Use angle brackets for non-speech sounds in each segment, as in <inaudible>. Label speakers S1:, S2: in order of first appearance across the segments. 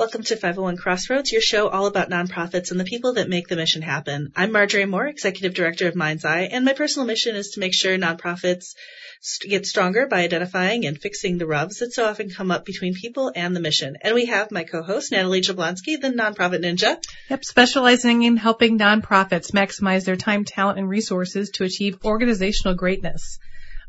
S1: Welcome to 501 Crossroads, your show all about nonprofits and the people that make the mission happen. I'm Marjorie Moore, Executive Director of Mind's Eye, and my personal mission is to make sure nonprofits get stronger by identifying and fixing the rubs that so often come up between people and the mission. And we have my co-host, Natalie Jablonski, the Nonprofit Ninja.
S2: Yep, specializing in helping nonprofits maximize their time, talent, and resources to achieve organizational greatness.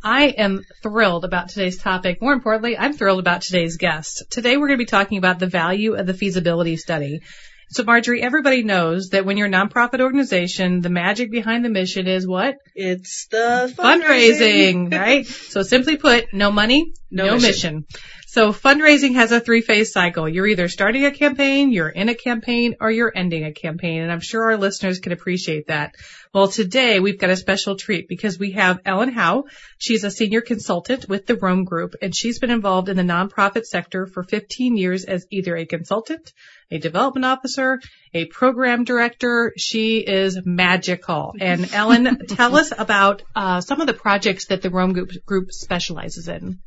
S2: I am thrilled about today's topic. More importantly, I'm thrilled about today's guest. Today we're going to be talking about the value of the feasibility study. So Marjorie, everybody knows that when you're a nonprofit organization, the magic behind the mission is what?
S1: It's the
S2: fundraising, fundraising right? <laughs> So simply put, no money, no, no mission. mission. So fundraising has a three phase cycle. You're either starting a campaign, you're in a campaign, or you're ending a campaign. And I'm sure our listeners can appreciate that. Well, today we've got a special treat because we have Ellen Howe. She's a senior consultant with the Rome Group and she's been involved in the nonprofit sector for 15 years as either a consultant, a development officer, a program director. She is magical. And <laughs> Ellen, tell us about uh, some of the projects that the Rome Group, group specializes in.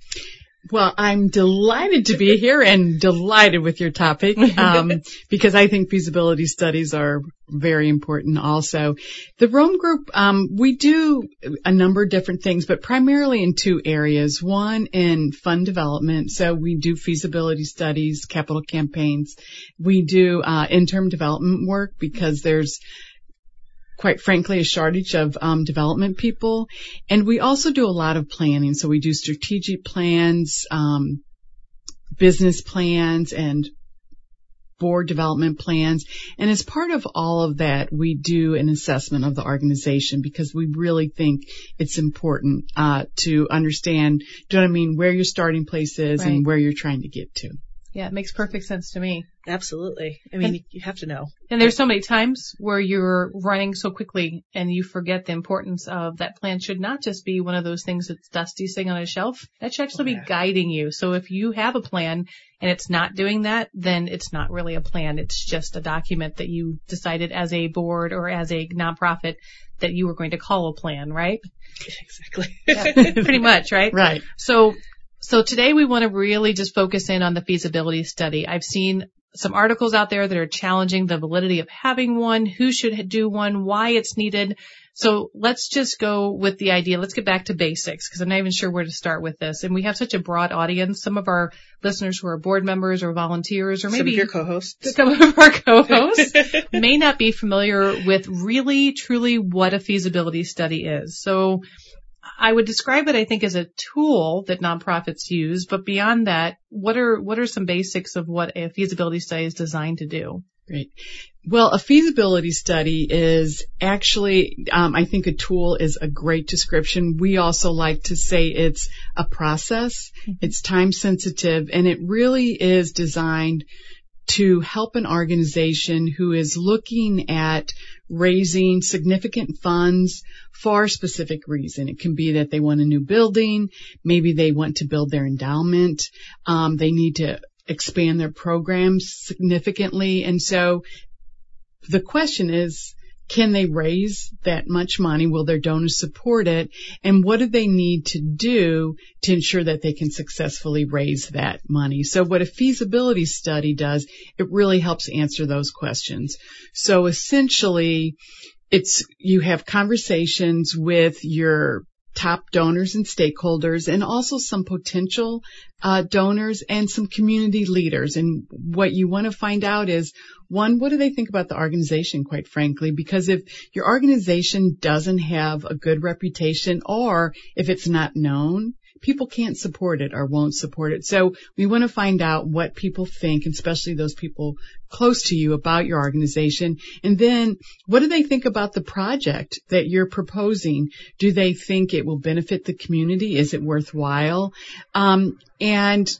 S3: Well, I'm delighted to be here and delighted with your topic um, <laughs> because I think feasibility studies are very important. Also, the Rome Group um, we do a number of different things, but primarily in two areas. One in fund development, so we do feasibility studies, capital campaigns. We do uh, interim development work because there's quite frankly, a shortage of um, development people. And we also do a lot of planning. So we do strategic plans, um, business plans, and board development plans. And as part of all of that, we do an assessment of the organization because we really think it's important uh, to understand, do you know what I mean, where your starting place is right. and where you're trying to get to.
S2: Yeah, it makes perfect sense to me.
S1: Absolutely. I mean, and, you have to know.
S2: And there's so many times where you're running so quickly and you forget the importance of that plan should not just be one of those things that's dusty sitting on a shelf. That should actually oh, yeah. be guiding you. So if you have a plan and it's not doing that, then it's not really a plan. It's just a document that you decided as a board or as a nonprofit that you were going to call a plan, right? <laughs>
S1: Exactly.
S2: Yeah, pretty much, right? <laughs>
S3: Right.
S2: So so today we want to really just focus in on the feasibility study. I've seen some articles out there that are challenging the validity of having one, who should do one, why it's needed. So let's just go with the idea. Let's get back to basics because I'm not even sure where to start with this. And we have such a broad audience. Some of our listeners who are board members or volunteers or maybe
S1: some of your co-hosts, <laughs>
S2: some of our co-hosts <laughs> may not be familiar with really truly what a feasibility study is. So I would describe it, I think, as a tool that nonprofits use. But beyond that, what are what are some basics of what a feasibility study is designed to do?
S3: Great. Well, a feasibility study is actually, um, I think a tool is a great description. We also like to say it's a process. Mm-hmm. It's time sensitive and it really is designed to help an organization who is looking at raising significant funds for a specific reason. It can be that they want a new building, maybe they want to build their endowment, um, they need to expand their programs significantly, and so the question is, can they raise that much money? Will their donors support it? And what do they need to do to ensure that they can successfully raise that money? So what a feasibility study does, it really helps answer those questions. So essentially, it's, you have conversations with your top donors and stakeholders and also some potential uh, donors and some community leaders. And what you want to find out is one, what do they think about the organization, quite frankly? Because if your organization doesn't have a good reputation or if it's not known, people can't support it or won't support it. So we want to find out what people think, especially those people close to you about your organization. And then what do they think about the project that you're proposing? Do they think it will benefit the community? Is it worthwhile? Um, and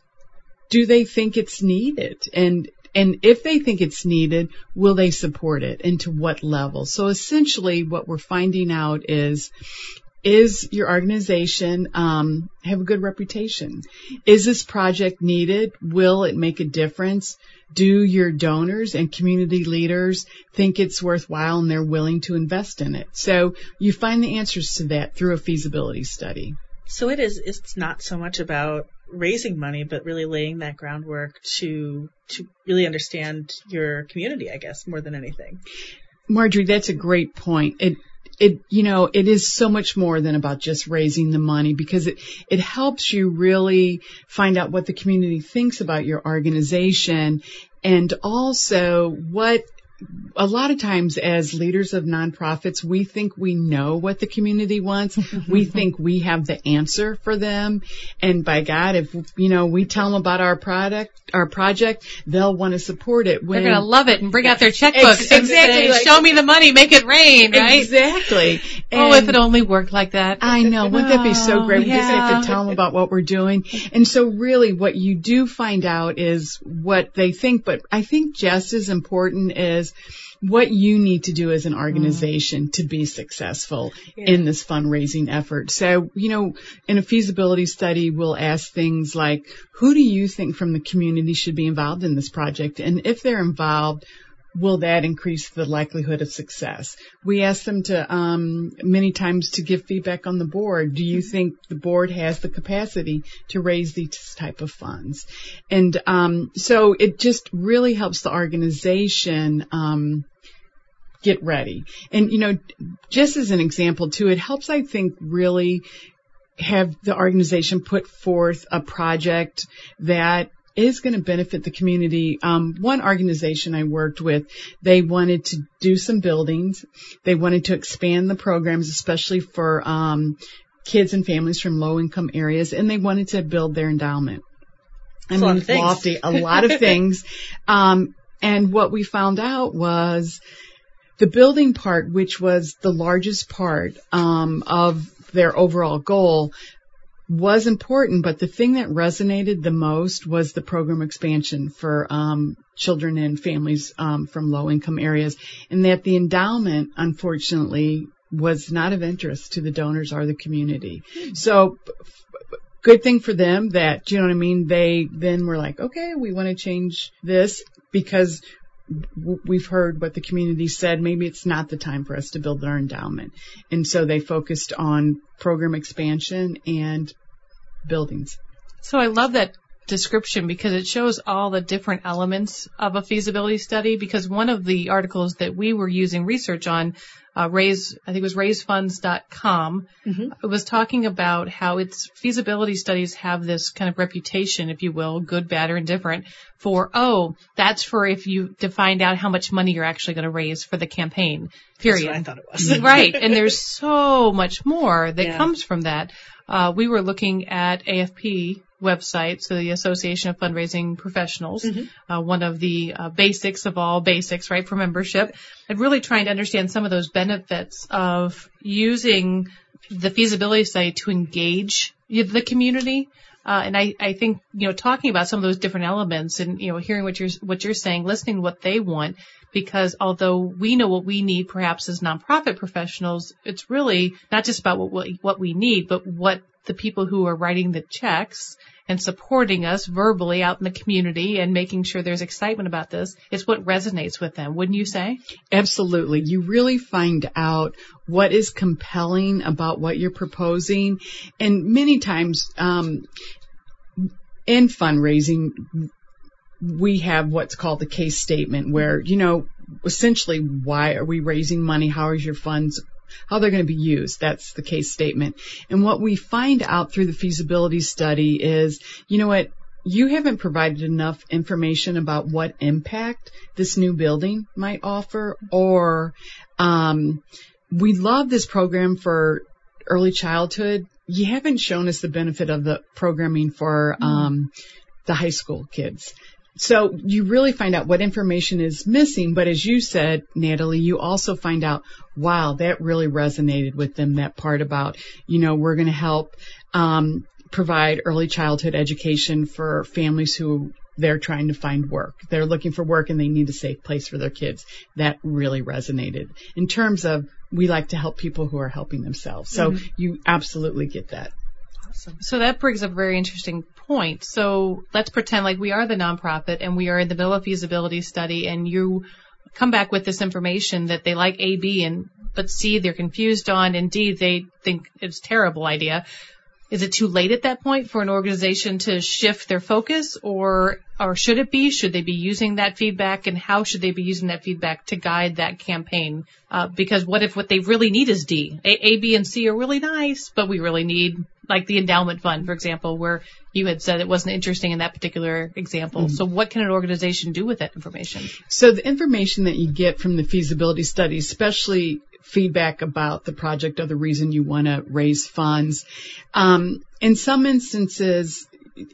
S3: do they think it's needed? And and if they think it's needed, will they support it and to what level? So essentially what we're finding out is is your organization um, have a good reputation? Is this project needed? Will it make a difference? Do your donors and community leaders think it's worthwhile and they're willing to invest in it? So you find the answers to that through a feasibility study.
S1: So it is, it's not so much about raising money, but really laying that groundwork to to really understand your community, I guess, more than anything.
S3: Marjorie, that's a great point. It it you know it is so much more than about just raising the money because it it helps you really find out what the community thinks about your organization and also what a lot of times as leaders of nonprofits, we think we know what the community wants. <laughs> we think we have the answer for them. And by God, if, you know, we tell them about our product, our project, they'll want to support it.
S2: When, They're going to love it and bring out their checkbooks ex- and say, like, show me the money, make it rain, right?
S3: Exactly.
S2: And oh, if it only worked like that.
S3: I know. Oh, Wouldn't that be so great? We yeah. just have to tell them about what we're doing. And so really what you do find out is what they think, but I think just as important is what you need to do as an organization mm. to be successful yeah. in this fundraising effort. So, you know, in a feasibility study, we'll ask things like, who do you think from the community should be involved in this project? And if they're involved, will that increase the likelihood of success? We ask them to um, many times to give feedback on the board. Do you think the board has the capacity to raise these type of funds? And um, so it just really helps the organization. Um, get ready. And, you know, just as an example too, it helps, I think, really have the organization put forth a project that is going to benefit the community. Um, one organization I worked with, they wanted to do some buildings. They wanted to expand the programs, especially for um, kids and families from low income areas, and they wanted to build their endowment.
S1: I mean,
S3: lofty, a lot of things. <laughs> Um, and what we found out was the building part, which was the largest part um, of their overall goal, was important, but the thing that resonated the most was the program expansion for um, children and families um, from low income areas, and that the endowment, unfortunately, was not of interest to the donors or the community. Hmm. So, good thing for them that, you know what I mean? They then were like, okay, we want to change this because we've heard what the community said. Maybe it's not the time for us to build our endowment. And so they focused on program expansion and buildings.
S2: So I love that description because it shows all the different elements of a feasibility study because one of the articles that we were using research on uh, raise I think it was raisefunds.com mm-hmm. it was talking about how its feasibility studies have this kind of reputation if you will good bad or indifferent for oh that's for if you to find out how much money you're actually going to raise for the campaign period
S1: I thought it was <laughs>
S2: right and there's so much more that yeah. comes from that uh, we were looking at AFP website, so the Association of Fundraising Professionals, mm-hmm. uh, one of the uh, basics of all basics, right, for membership, and really trying to understand some of those benefits of using the feasibility study to engage the community. Uh, and I, I think, you know, talking about some of those different elements and, you know, hearing what you're, what you're saying, listening to what they want, because although we know what we need perhaps as nonprofit professionals, it's really not just about what, what we need, but what the people who are writing the checks and supporting us verbally out in the community and making sure there's excitement about this is what resonates with them, wouldn't you say?
S3: Absolutely. You really find out what is compelling about what you're proposing. And many times, um, in fundraising, we have what's called the case statement where, you know, essentially why are we raising money? How is your funds how they're going to be used. That's the case statement. And what we find out through the feasibility study is, you know what, you haven't provided enough information about what impact this new building might offer, or um, we love this program for early childhood. You haven't shown us the benefit of the programming for mm. um, the high school kids. So you really find out what information is missing, but as you said, Natalie, you also find out, wow, that really resonated with them, that part about, you know, we're going to help, um, provide early childhood education for families who they're trying to find work. They're looking for work and they need a safe place for their kids. That really resonated. In terms of, we like to help people who are helping themselves. So mm-hmm. you absolutely get that.
S2: Awesome. So that brings up a very interesting point. So let's pretend like we are the nonprofit and we are in the middle of feasibility study and you come back with this information that they like A, B, and but C they're confused on, and D they think it's a terrible idea. is it too late at that point for an organization to shift their focus or or should it be? Should they be using that feedback and how should they be using that feedback to guide that campaign? Uh, because what if what they really need is D? A, a, B, and C are really nice, but we really need like the endowment fund, for example, where you had said it wasn't interesting in that particular example. Mm-hmm. So what can an organization do with that information?
S3: So the information that you get from the feasibility study, especially feedback about the project or the reason you want to raise funds, um, in some instances,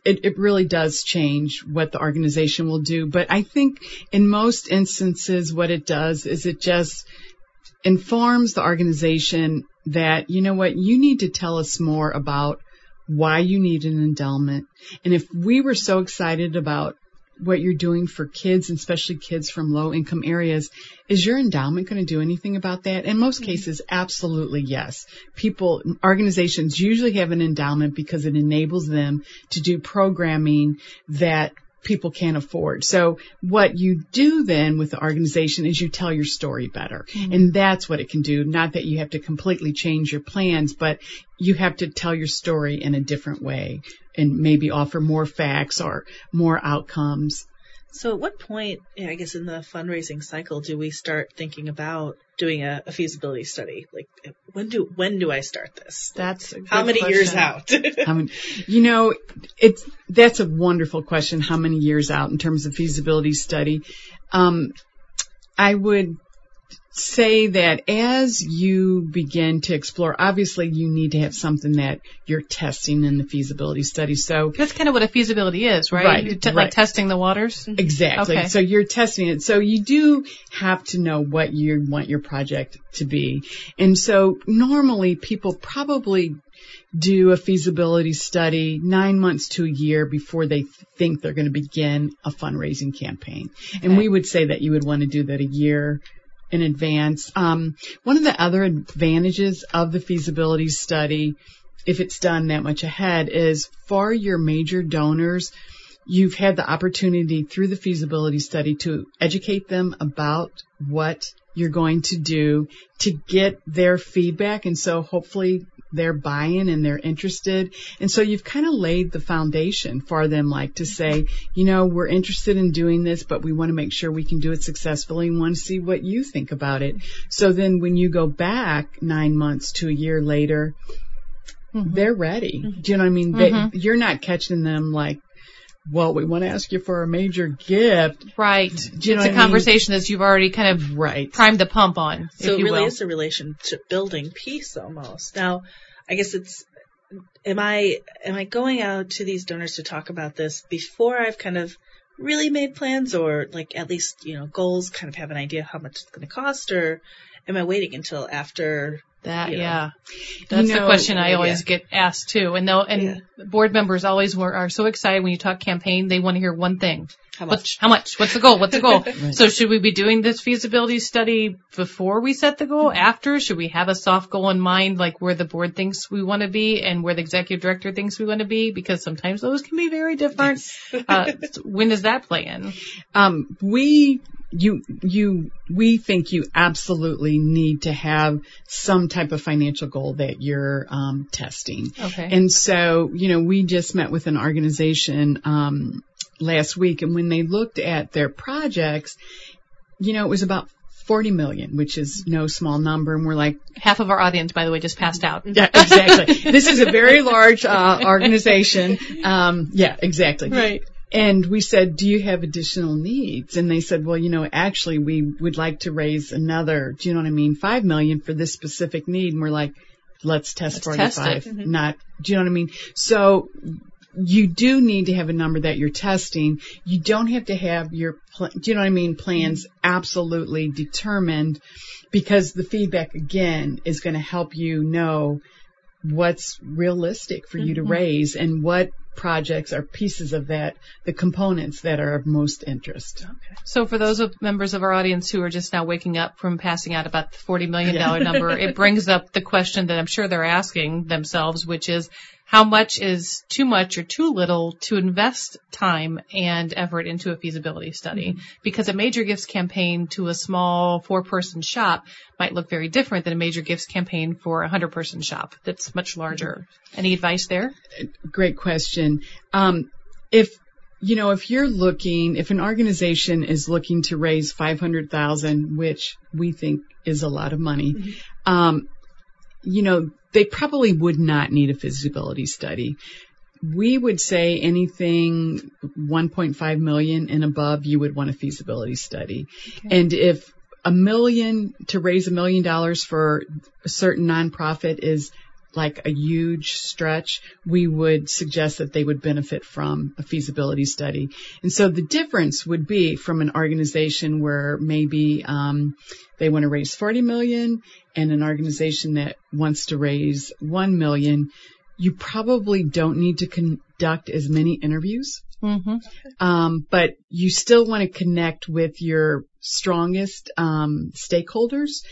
S3: it, it, really does change what the organization will do. But I think in most instances, what it does is it just informs the organization that, you know what, you need to tell us more about why you need an endowment. And if we were so excited about what you're doing for kids, and especially kids from low income areas, is your endowment going to do anything about that? In most mm-hmm. cases, absolutely yes. People, organizations usually have an endowment because it enables them to do programming that people can't afford. So what you do then with the organization is you tell your story better. Mm-hmm. And that's what it can do. Not that you have to completely change your plans, but you have to tell your story in a different way and maybe offer more facts or more outcomes.
S1: So at what point, I guess in the fundraising cycle, do we start thinking about doing a, a feasibility study? Like when do, when do I start this?
S2: That's
S1: how many
S2: question.
S1: years out? <laughs> many,
S3: you know, it's, that's a wonderful question. How many years out in terms of feasibility study? Um, I would say that as you begin to explore, obviously you need to have something that you're testing in the feasibility study. So
S2: that's kind of what a feasibility is, right?
S3: Right.
S2: T-
S3: right.
S2: Like testing the waters.
S3: Exactly.
S2: Okay.
S3: So you're testing it. So you do have to know what you want your project to be. And so normally people probably do a feasibility study nine months to a year before they think they're going to begin a fundraising campaign. Okay. And we would say that you would want to do that a year in advance. Um, one of the other advantages of the feasibility study, if it's done that much ahead, is for your major donors, you've had the opportunity through the feasibility study to educate them about what you're going to do to get their feedback. And so hopefully they're buying and they're interested. And so you've kind of laid the foundation for them, like to say, you know, we're interested in doing this, but we want to make sure we can do it successfully and want to see what you think about it. So then when you go back nine months to a year later, mm-hmm. they're ready. Mm-hmm. Do you know what I mean? Mm-hmm. They, you're not catching them like, well, we want to ask you for a major gift.
S2: Right. You know it's a conversation mean? that you've already kind of
S3: right.
S2: primed the pump on.
S1: So
S2: it
S1: really
S2: will.
S1: is a relationship building piece almost. Now, I guess it's, am I, am I going out to these donors to talk about this before I've kind of really made plans or like at least, you know, goals, kind of have an idea how much it's going to cost or am I waiting until after
S2: that
S1: you know.
S2: yeah, that's you know, the question I always yeah. get asked too. And though, and
S1: yeah.
S2: board members always were, are so excited when you talk campaign. They want to hear one thing:
S1: how much?
S2: how much? What's the goal? What's the goal? <laughs> right. So should we be doing this feasibility study before we set the goal? Mm-hmm. After? Should we have a soft goal in mind, like where the board thinks we want to be and where the executive director thinks we want to be? Because sometimes those can be very different. <laughs> uh, when does that play in?
S3: Um, we you you we think you absolutely need to have some type of financial goal that you're um, testing.
S2: Okay.
S3: And so you know we just met with an organization um, last week, and when they looked at their projects, you know it was about 40 million, which is no small number. And we're like,
S2: half of our audience, by the way, just passed out.
S3: Yeah, exactly. this is a very large uh, organization. Um, yeah, exactly.
S2: Right.
S3: And we said, do you have additional needs? And they said, well, you know, actually we would like to raise another, do you know what I mean? Five million for this specific need. And we're like, let's test
S2: let's
S3: 45,
S2: test mm-hmm.
S3: not, do you know what I mean? So you do need to have a number that you're testing. You don't have to have your, do you know what I mean? Plans absolutely determined because the feedback again is going to help you know what's realistic for you to mm-hmm. raise and what projects are pieces of that, the components that are of most interest.
S2: Okay. So for those of members of our audience who are just now waking up from passing out about the $40 million yeah. number, it brings up the question that I'm sure they're asking themselves, which is, how much is too much or too little to invest time and effort into a feasibility study. Mm-hmm. Because a major gifts campaign to a small four person shop might look very different than a major gifts campaign for a hundred person shop that's much larger. Mm-hmm. Any advice there?
S3: Great question. Um, if you know, if you're looking, if an organization is looking to raise 500,000, which we think is a lot of money, mm-hmm. um, you know, they probably would not need a feasibility study. We would say anything 1.5 million and above, you would want a feasibility study. Okay. And if a million to raise a million dollars for a certain nonprofit is like a huge stretch, we would suggest that they would benefit from a feasibility study. And so the difference would be from an organization where maybe um, they want to raise 40 million and an organization that wants to raise 1 million. You probably don't need to conduct as many interviews. Mm-hmm. Um, but you still want to connect with your strongest um, stakeholders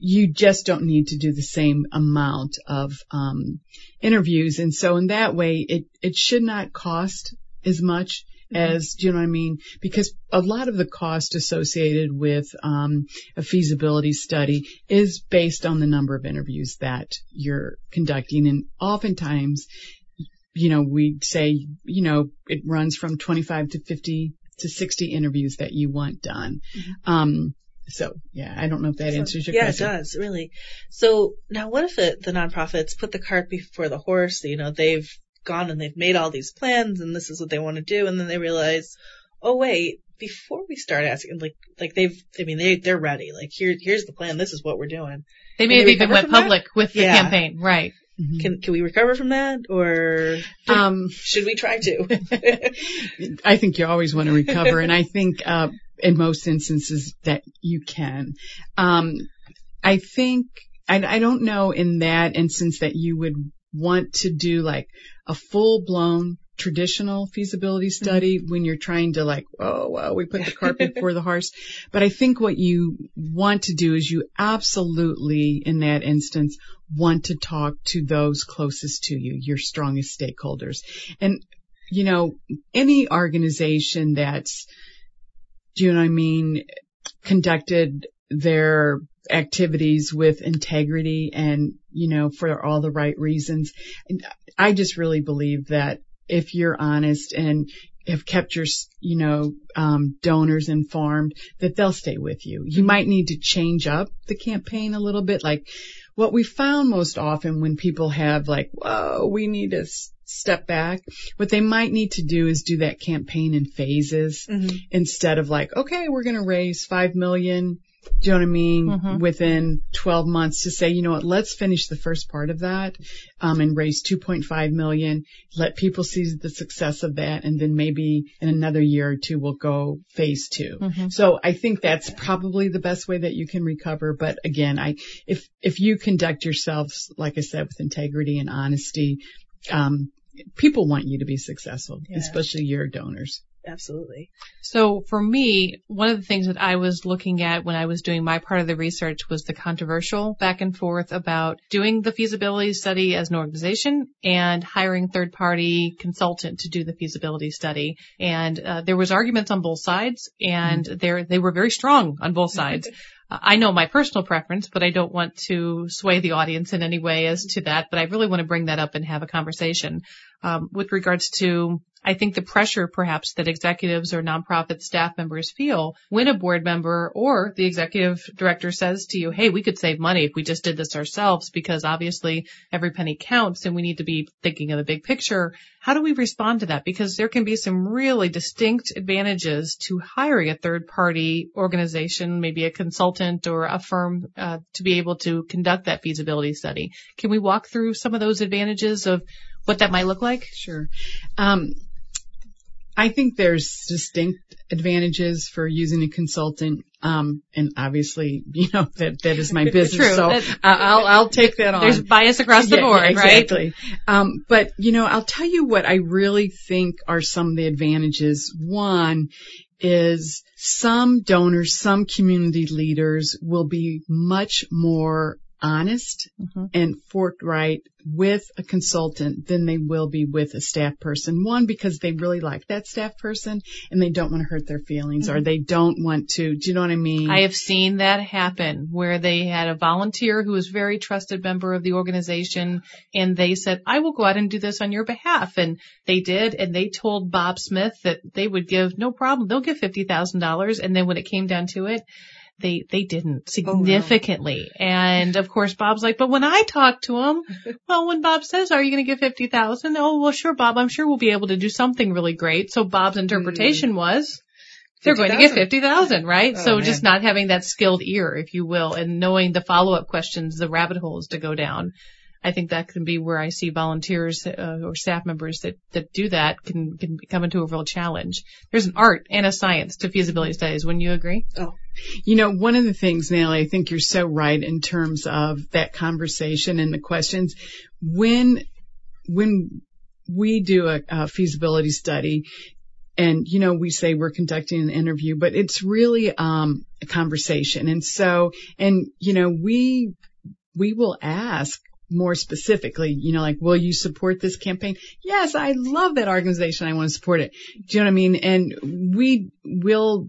S3: you just don't need to do the same amount of um, interviews. And so in that way, it, it should not cost as much mm-hmm. as, do you know what I mean? Because a lot of the cost associated with um, a feasibility study is based on the number of interviews that you're conducting. And oftentimes, you know, we say, you know, it runs from 25 to 50 to 60 interviews that you want done. Mm-hmm. Um, so yeah, I don't know if that so, answers your
S1: yeah,
S3: question.
S1: Yeah, it does really. So now, what if it, the nonprofits put the cart before the horse? You know, they've gone and they've made all these plans, and this is what they want to do, and then they realize, oh wait, before we start asking, like, like they've, I mean, they they're ready. Like here, here's the plan. This is what we're doing.
S2: They may have even went public that? with the yeah. campaign, right?
S1: Mm-hmm. Can can we recover from that, or um, should we try to? <laughs>
S3: I think you always want to recover, and I think uh, in most instances that you can. Um, I think, I, I don't know in that instance that you would want to do like a full blown traditional feasibility mm-hmm. study when you're trying to like, oh, well, we put the carpet <laughs> before the horse. But I think what you want to do is you absolutely, in that instance, want to talk to those closest to you, your strongest stakeholders. And, you know, any organization that's do you know what I mean, conducted their activities with integrity and, you know, for all the right reasons. And I just really believe that if you're honest and have kept your, you know, um, donors informed, that they'll stay with you. You might need to change up the campaign a little bit. Like what we found most often when people have like, whoa, we need to step back. What they might need to do is do that campaign in phases mm-hmm. instead of like, okay, we're going to raise five million. Do you know what I mean? Mm-hmm. Within 12 months to say, you know what, let's finish the first part of that, um, and raise 2.5 million. Let people see the success of that. And then maybe in another year or two, we'll go phase 2 mm-hmm. So I think that's probably the best way that you can recover. But again, I, if, if you conduct yourselves, like I said, with integrity and honesty, um, people want you to be successful, yeah. especially your donors.
S1: Absolutely.
S2: So for me, one of the things that I was looking at when I was doing my part of the research was the controversial back and forth about doing the feasibility study as an organization and hiring third party consultant to do the feasibility study. And uh, there was arguments on both sides and mm-hmm. they were very strong on both sides. <laughs> I know my personal preference, but I don't want to sway the audience in any way as to that. But I really want to bring that up and have a conversation um, with regards to I think the pressure perhaps that executives or nonprofit staff members feel when a board member or the executive director says to you, Hey, we could save money if we just did this ourselves because obviously every penny counts and we need to be thinking of the big picture. How do we respond to that? Because there can be some really distinct advantages to hiring a third party organization, maybe a consultant or a firm uh, to be able to conduct that feasibility study. Can we walk through some of those advantages of what that might look like?
S3: Sure. Um, I think there's distinct advantages for using a consultant. Um, and obviously, you know, that, that is my business. So I'll, I'll take that on.
S2: There's bias across the
S3: yeah,
S2: board,
S3: yeah, exactly.
S2: right?
S3: Um, but you know, I'll tell you what I really think are some of the advantages. One is some donors, some community leaders will be much more honest mm-hmm. and forthright with a consultant than they will be with a staff person. One, because they really like that staff person and they don't want to hurt their feelings mm-hmm. or they don't want to, do you know what I mean?
S2: I have seen that happen where they had a volunteer who was a very trusted member of the organization and they said, I will go out and do this on your behalf. And they did and they told Bob Smith that they would give no problem. They'll give $50,000. And then when it came down to it, they they didn't significantly. Oh, And of course, Bob's like, but when I talk to him, <laughs> well, when Bob says, "Are you going to give fifty thousand? Oh, well, sure, Bob. I'm sure we'll be able to do something really great. So Bob's interpretation mm. was. They're 50, going to get 50,000, right? Oh, so man. just not having that skilled ear, if you will, and knowing the follow-up questions, the rabbit holes to go down. I think that can be where I see volunteers uh, or staff members that, that do that can, can come into a real challenge. There's an art and a science to feasibility studies. Wouldn't you agree?
S3: Oh. You know, one of the things, Natalie, I think you're so right in terms of that conversation and the questions. When, when we do a, a feasibility study, and you know we say we're conducting an interview but it's really um a conversation and so and you know we we will ask more specifically, you know, like, will you support this campaign? Yes, I love that organization. I want to support it. Do you know what I mean? And we will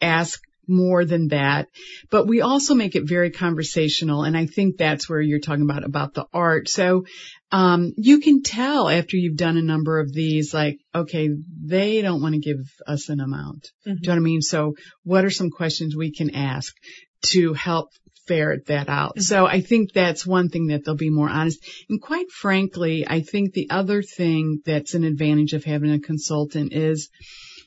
S3: ask more than that, but we also make it very conversational. And I think that's where you're talking about, about the art. So, um, you can tell after you've done a number of these, like, okay, they don't want to give us an amount. Mm-hmm. Do you know what I mean? So what are some questions we can ask to help ferret that out. Mm-hmm. So I think that's one thing that they'll be more honest. And quite frankly, I think the other thing that's an advantage of having a consultant is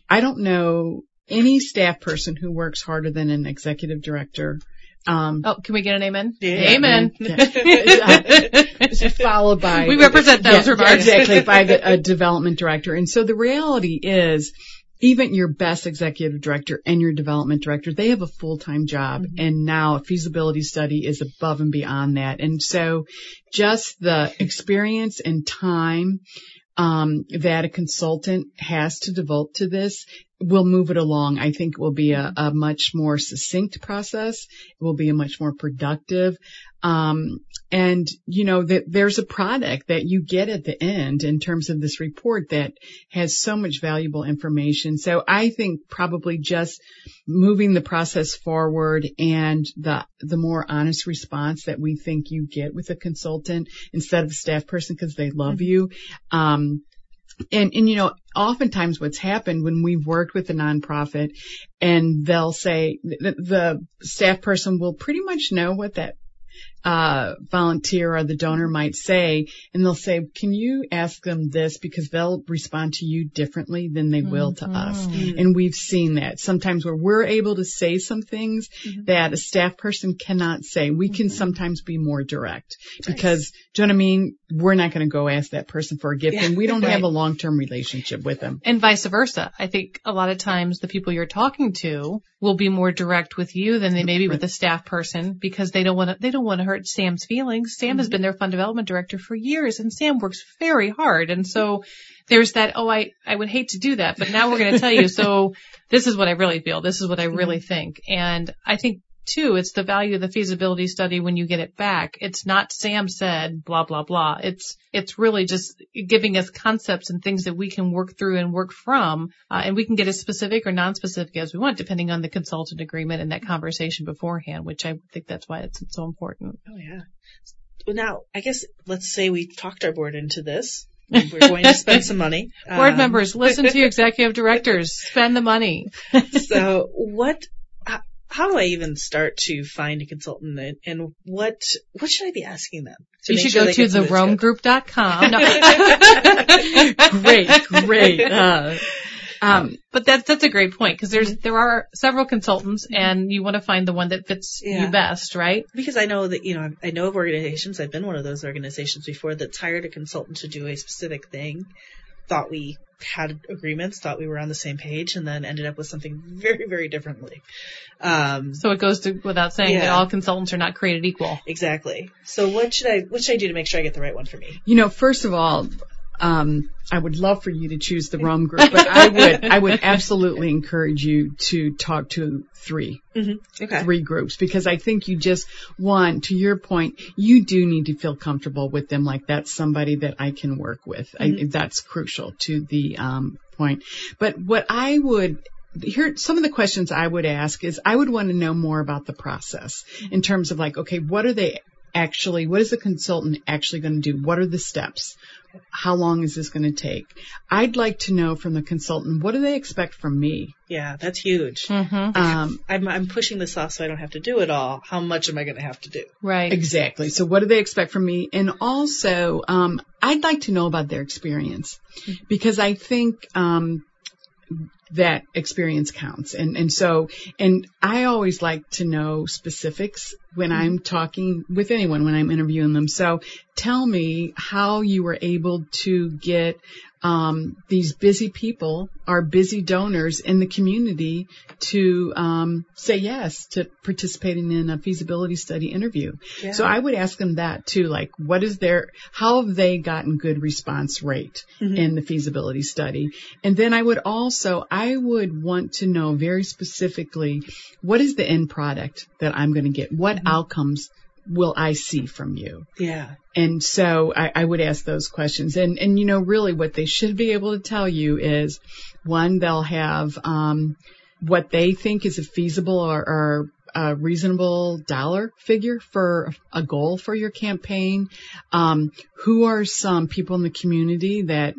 S3: I don't know any staff person who works harder than an executive director.
S2: Um, oh, can we get an amen?
S3: Yeah,
S2: amen. <laughs>
S3: Yeah. followed by
S2: we represent those
S3: yeah,
S2: remarks
S3: exactly by the, a <laughs> development director. And so the reality is even your best executive director and your development director, they have a full-time job mm-hmm. and now a feasibility study is above and beyond that. And so just the experience and time um, that a consultant has to devote to this will move it along. I think it will be a, a much more succinct process. It will be a much more productive. Um, and you know that there's a product that you get at the end in terms of this report that has so much valuable information. So I think probably just moving the process forward and the the more honest response that we think you get with a consultant instead of a staff person because they love mm-hmm. you. Um, and, and you know, oftentimes what's happened when we've worked with a nonprofit and they'll say the, the staff person will pretty much know what that uh, volunteer or the donor might say, and they'll say, "Can you ask them this?" Because they'll respond to you differently than they will mm-hmm. to us, mm-hmm. and we've seen that sometimes where we're able to say some things mm-hmm. that a staff person cannot say. We can mm-hmm. sometimes be more direct because, do you know what I mean? We're not going to go ask that person for a gift, yeah, and we don't <laughs> right. have a long-term relationship with them,
S2: and vice versa. I think a lot of times the people you're talking to will be more direct with you than they may be with a staff person because they don't want to. They don't want to hurt Sam's feelings. Sam mm-hmm. has been their fund development director for years and Sam works very hard. And so there's that, oh, I, I would hate to do that, but now we're going to tell you. <laughs> So this is what I really feel. This is what I really mm-hmm. think. And I think too, it's the value of the feasibility study when you get it back. It's not Sam said blah blah blah. It's it's really just giving us concepts and things that we can work through and work from, uh, and we can get as specific or non-specific as we want, depending on the consultant agreement and that conversation beforehand. Which I think that's why it's so important.
S1: Oh yeah. Now, I guess let's say we talked our board into this. We're going to spend some money. <laughs>
S2: Board um, members, listen to your executive directors. <laughs> Spend the money.
S1: so, what how do I even start to find a consultant and, and what what should I be asking them?
S2: You should sure go to theromegroup.com. <laughs>
S3: No. great, great. Uh,
S2: um, but that's that's a great point because there's there are several consultants and you want to find the one that fits yeah. you best, right?
S1: Because I know that you know I know of organizations. I've been one of those organizations before that's hired a consultant to do a specific thing, thought we had agreements, thought we were on the same page, and then ended up with something very, very differently.
S2: Um, so it goes to without saying yeah. that all consultants are not created equal.
S1: Exactly. So what should I what should I do to make sure I get the right one for me?
S3: You know, first of all, Um, I would love for you to choose the Rome group, but I would, I would absolutely encourage you to talk to 3
S1: Mm-hmm. Okay.
S3: three groups because I think you just want, to your point, you do need to feel comfortable with them. Like that's somebody that I can work with. I, that's crucial to the um, point. But what I would here some of the questions I would ask is I would want to know more about the process in terms of like, okay, what are they actually, what is the consultant actually going to do? What are the steps? How long is this going to take? I'd like to know from the consultant, what do they expect from me?
S1: Yeah, that's huge.
S2: Mm-hmm.
S3: Um,
S1: I'm, I'm pushing this off so I don't have to do it all. How much am I going to have to do?
S2: Right.
S3: Exactly. So what do they expect from me? And also, um, I'd like to know about their experience because I think, um, that experience counts. And, and so, and I always like to know specifics when I'm mm-hmm. talking with anyone, when I'm interviewing them. So tell me how you were able to get um, these busy people, are busy donors in the community, to um, say yes to participating in a feasibility study interview.
S1: Yeah.
S3: So I would ask them that too, like what is their, how have they gotten good response rate in the feasibility study? And then I would also, I would want to know very specifically what is the end product that I'm going to get? What outcomes will I see from you?
S1: Yeah.
S3: And so I, I would ask those questions. And, and you know, really what they should be able to tell you is one, they'll have, um, what they think is a feasible or, or a reasonable dollar figure for a goal for your campaign. Um, who are some people in the community that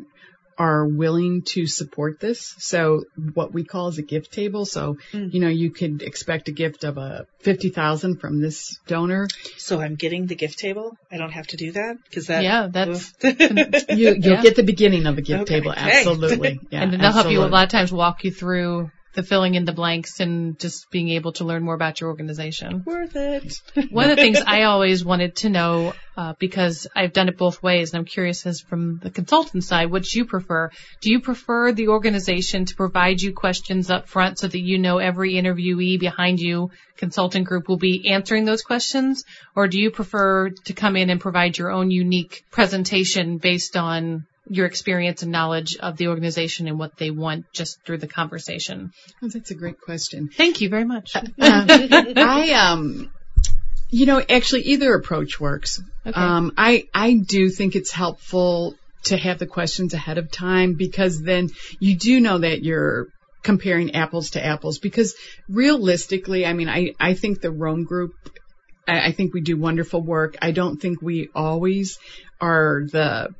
S3: are willing to support this. So what we call is a gift table. So, mm. you know, you could expect a gift of uh, a 50,000 from this donor.
S1: So I'm getting the gift table. I don't have to do that because that.
S2: Yeah, that's- <laughs>
S3: You, you'll
S2: Yeah.
S3: get the beginning of a gift
S1: Okay.
S3: table.
S1: Okay.
S3: Absolutely. Yeah,
S2: and they'll help you a lot of times walk you through the filling in the blanks and just being able to learn more about your organization.
S1: worth it. <laughs>
S2: One of the things I always wanted to know, uh, because I've done it both ways, and I'm curious as from the consultant side, what you prefer. Do you prefer the organization to provide you questions up front so that you know every interviewee behind you, consultant group, will be answering those questions? Or do you prefer to come in and provide your own unique presentation based on your experience and knowledge of the organization and what they want just through the conversation?
S3: Oh, that's a great question.
S2: Thank you very much.
S3: Um, I um you know actually either approach works.
S2: Okay.
S3: Um I I do think it's helpful to have the questions ahead of time because then you do know that you're comparing apples to apples because realistically I mean I I think the Rome group I, I think we do wonderful work. I don't think we always are the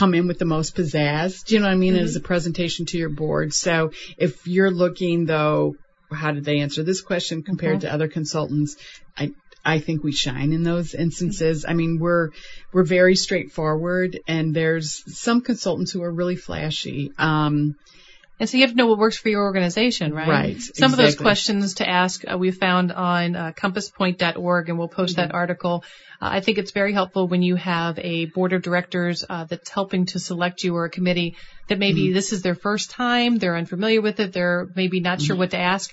S3: come in with the most pizzazz. Do you know what I mean? As a presentation to your board. So if you're looking though, how did they answer this question compared to other consultants? I, I think we shine in those instances. I mean, we're, we're very straightforward and there's some consultants who are really flashy. Um,
S2: And so you have to know what works for your organization, right?
S3: Right,
S2: Some of those questions to ask uh, we found on uh, compasspoint.org, and we'll post
S3: Mm-hmm.
S2: that article. Uh, I think it's very helpful when you have a board of directors uh, that's helping to select you or a committee that maybe
S3: Mm-hmm.
S2: this is their first time, they're unfamiliar with it, they're maybe not
S3: Mm-hmm.
S2: sure what to ask.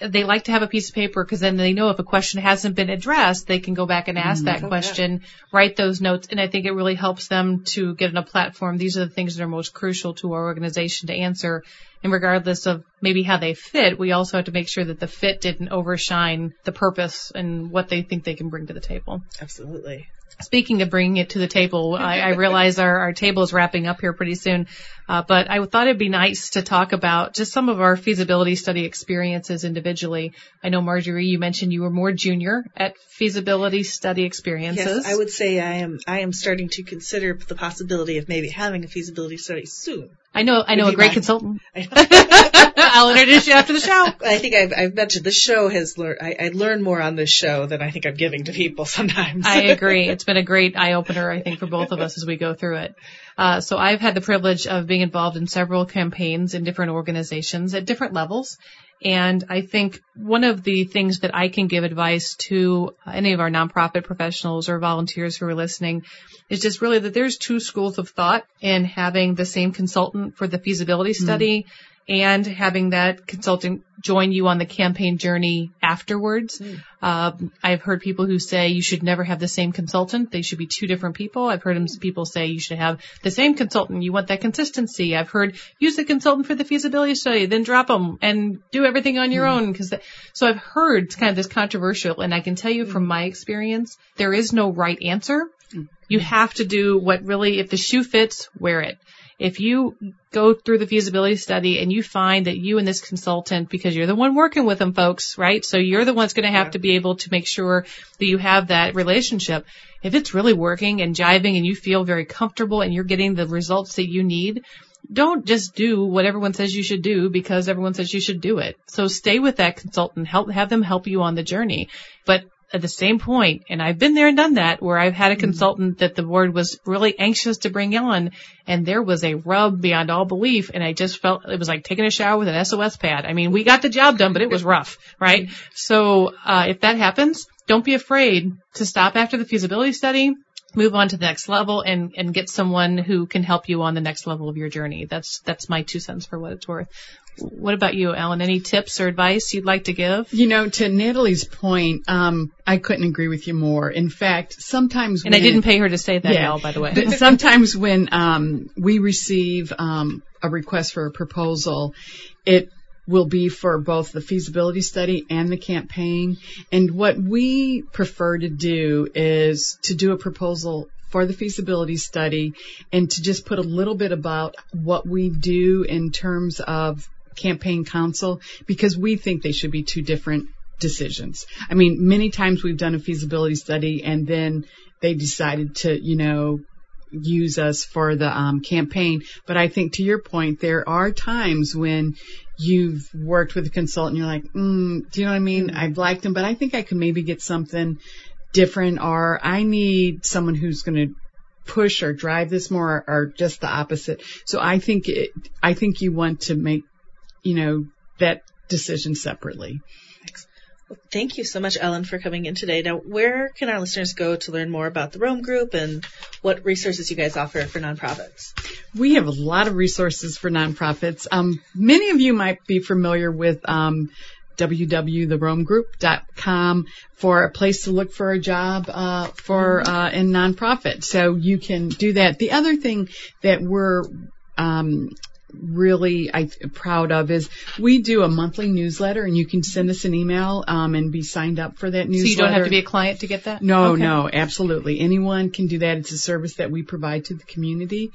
S2: They like to have a piece of paper because then they know if a question hasn't been addressed, they can go back and ask that
S1: Oh, yeah.
S2: question, write those notes, and I think it really helps them to get on a platform. These are the things that are most crucial to our organization to answer. And regardless of maybe how they fit, we also have to make sure that the fit didn't overshine the purpose and what they think they can bring to the table.
S1: Absolutely.
S2: Speaking of bringing it to the table, I, I realize our, our table is wrapping up here pretty soon, uh, but I thought it'd be nice to talk about just some of our feasibility study experiences individually. I know Marjorie, you mentioned you were more junior at feasibility study experiences.
S1: Yes, I would say I am. I am starting to consider the possibility of maybe having a feasibility study soon.
S2: I know, I know a great
S1: mind?
S2: consultant. <laughs> I'll introduce you after the show. <laughs>
S1: I think I've, I've mentioned this show has learned. I, I learn more on this show than I think I'm giving to people <laughs> sometimes.
S2: I agree. It's been a great eye opener, I think, for both of us as we go through it. Uh, so I've had the privilege of being involved in several campaigns in different organizations at different levels. And I think one of the things that I can give advice to any of our nonprofit professionals or volunteers who are listening is just really that there's two schools of thought in having the same consultant for the feasibility hmm. study and having that consultant join you on the campaign journey afterwards. Mm. Um, I've heard people who say you should never have the same consultant. They should be two different people. I've heard people say you should have the same consultant. You want that consistency. I've heard use the consultant for the feasibility study, then drop them and do everything on your mm. own. Cause so I've heard it's kind of this controversial and I can tell you mm. from my experience, there is no right answer. Mm. You have to do what really, if the shoe fits, wear it if you go through the feasibility study and you find that you and this consultant, because you're the one working with them folks, right? So you're the one's going to have yeah. to be able to make sure that you have that relationship. If it's really working and jiving and you feel very comfortable and you're getting the results that you need, don't just do what everyone says you should do because everyone says you should do it. So stay with that consultant, help, have them help you on the journey. But at the same point, and I've been there and done that, where I've had a mm-hmm. consultant that the board was really anxious to bring on, and there was a rub beyond all belief, and I just felt it was like taking a shower with an SOS pad. I mean, we got the job done, but it was rough, right? Mm-hmm. So uh, if that happens, don't be afraid to stop after the feasibility study, move on to the next level, and and get someone who can help you on the next level of your journey. That's that's my two cents for what it's worth. What about you, Ellen? Any tips or advice you'd like to give?
S3: You know, to Natalie's point, um, I couldn't agree with you more. In fact, sometimes
S2: and
S3: when,
S2: I didn't pay her to say that, yeah, by the way. <laughs>
S3: sometimes when um, we receive um, a request for a proposal, it will be for both the feasibility study and the campaign. And what we prefer to do is to do a proposal for the feasibility study and to just put a little bit about what we do in terms of campaign counsel because we think they should be two different decisions. I mean, many times we've done a feasibility study and then they decided to, you know, use us for the um, campaign. But I think to your point, there are times when you've worked with a consultant, and you're like, mm, do you know what I mean? Mm-hmm. I've liked them, but I think I could maybe get something different, or I need someone who's going to push or drive this more, or, or just the opposite. So I think it, I think you want to make you know, that decision separately. Thanks.
S1: Well, thank you so much, Ellen, for coming in today. Now, where can our listeners go to learn more about the Rome Group and what resources you guys offer for nonprofits?
S3: We have a lot of resources for nonprofits. Um, many of you might be familiar with um, www.theromegroup.com for a place to look for a job uh, for uh, in nonprofit. So you can do that. The other thing that we're um, really I'm proud of is we do a monthly newsletter and you can send us an email um, and be signed up for that newsletter.
S2: So you don't have to be a client to get that?
S3: No, okay. no, absolutely. Anyone can do that. It's a service that we provide to the community.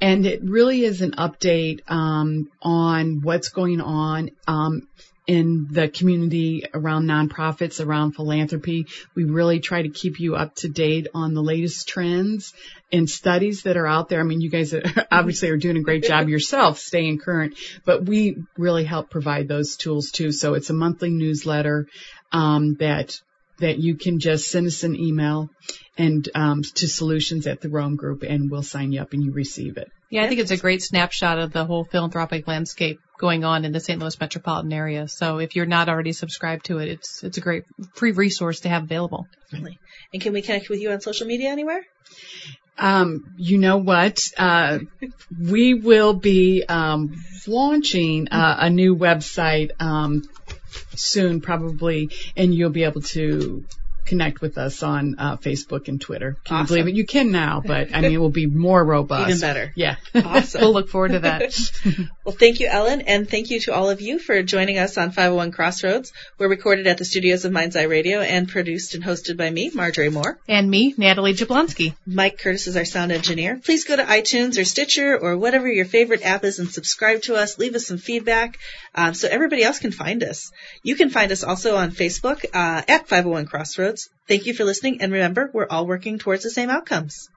S3: And it really is an update um, on what's going on um, in the community around nonprofits, around philanthropy. We really try to keep you up to date on the latest trends and studies that are out there. I mean, you guys are, <laughs> obviously are doing a great job <laughs> yourself staying current, but we really help provide those tools too. So it's a monthly newsletter um, that that you can just send us an email and um, to solutions at the Rome Group, and we'll sign you up and you receive it.
S2: Yeah, I think it's a great snapshot of the whole philanthropic landscape going on in the St. Louis metropolitan area. So if you're not already subscribed to it, it's it's a great free resource to have available.
S1: Definitely. And can we connect with you on social media anywhere?
S3: Um, you know what? Uh, we will be um, launching uh, a new website um, soon, probably, and you'll be able to connect with us on uh, Facebook and Twitter. Can awesome. you believe it? You can now, but I mean, it will be more robust.
S1: Even better. <laughs>
S3: Yeah.
S1: Awesome.
S2: we'll look forward to that. <laughs> <laughs>
S1: well, thank you, Ellen, and thank you to all of you for joining us on 501 Crossroads. We're recorded at the studios of Mind's Eye Radio and produced and hosted by me, Marjorie Moore.
S2: And me, Natalie Jablonski.
S1: Mike Curtis is our sound engineer. Please go to iTunes or Stitcher or whatever your favorite app is and subscribe to us. Leave us some feedback um, so everybody else can find us. You can find us also on Facebook uh, at 501 Crossroads. Thank you for listening, and remember, we're all working towards the same outcomes.